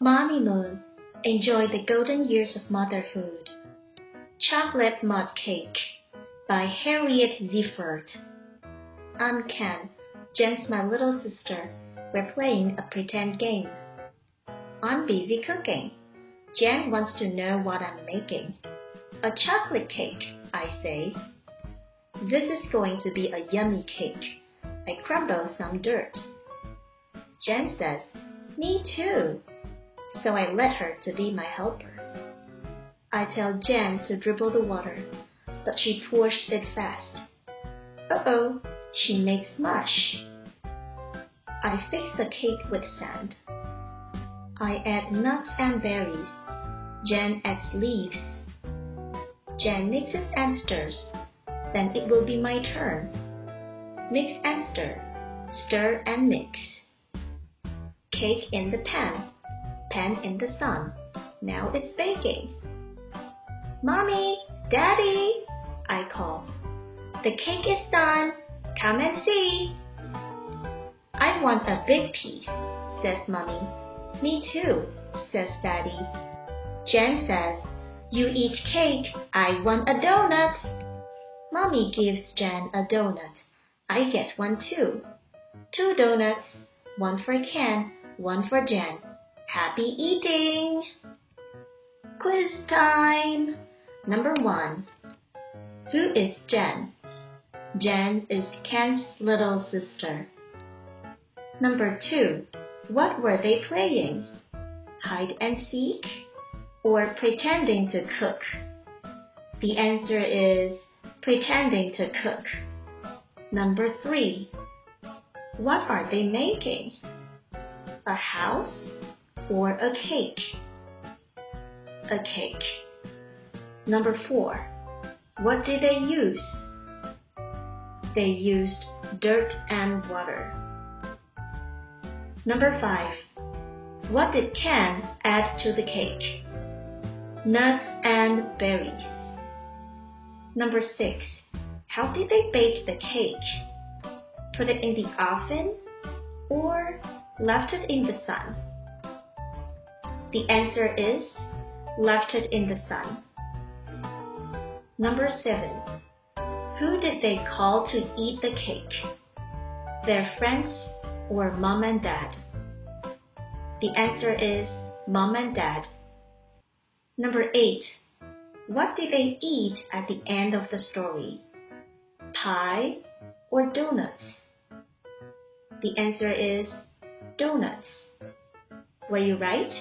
Mommy Moon, enjoy the golden years of motherhood. Chocolate Mud Cake by Harriet Ziefert. I'm Ken. Jen's my little sister. We're playing a pretend game. I'm busy cooking. Jen wants to know what I'm making. A chocolate cake, I say. This is going to be a yummy cake. I crumble some dirt. Jen says, Me too. So I let her to be my helper. I tell Jen to dribble the water, but she pours it fast. Uh oh, she makes mush. I fix the cake with sand. I add nuts and berries. Jen adds leaves. Jen mixes and stirs. Then it will be my turn. Mix and stir. Stir and mix. Cake in the pan. Pan in the sun. Now it's baking. Mommy, Daddy, I call. The cake is done. Come and see. I want a big piece, says Mommy. Me too, says Daddy. Jen says, You eat cake, I want a donut. Mommy gives Jen a donut. I get one too. Two donuts, one for Ken, one for Jen. Happy eating! Quiz time! Number one. Who is Jen? Jen is Ken's little sister. Number two. What were they playing? Hide and seek or pretending to cook? The answer is pretending to cook. Number three. What are they making? A house or a cake? A cake. Number four. What did they use? They used dirt and water. Number five. What did Ken add to the cake? Nuts and berries. Number six. How did they bake the cake? Put it in the oven or left it in the sun? The answer is left it in the sun. Number seven. Who did they call to eat the cake? Their friends or mom and dad? The answer is mom and dad. Number eight. What did they eat at the end of the story? Pie or donuts? The answer is donuts. Were you right?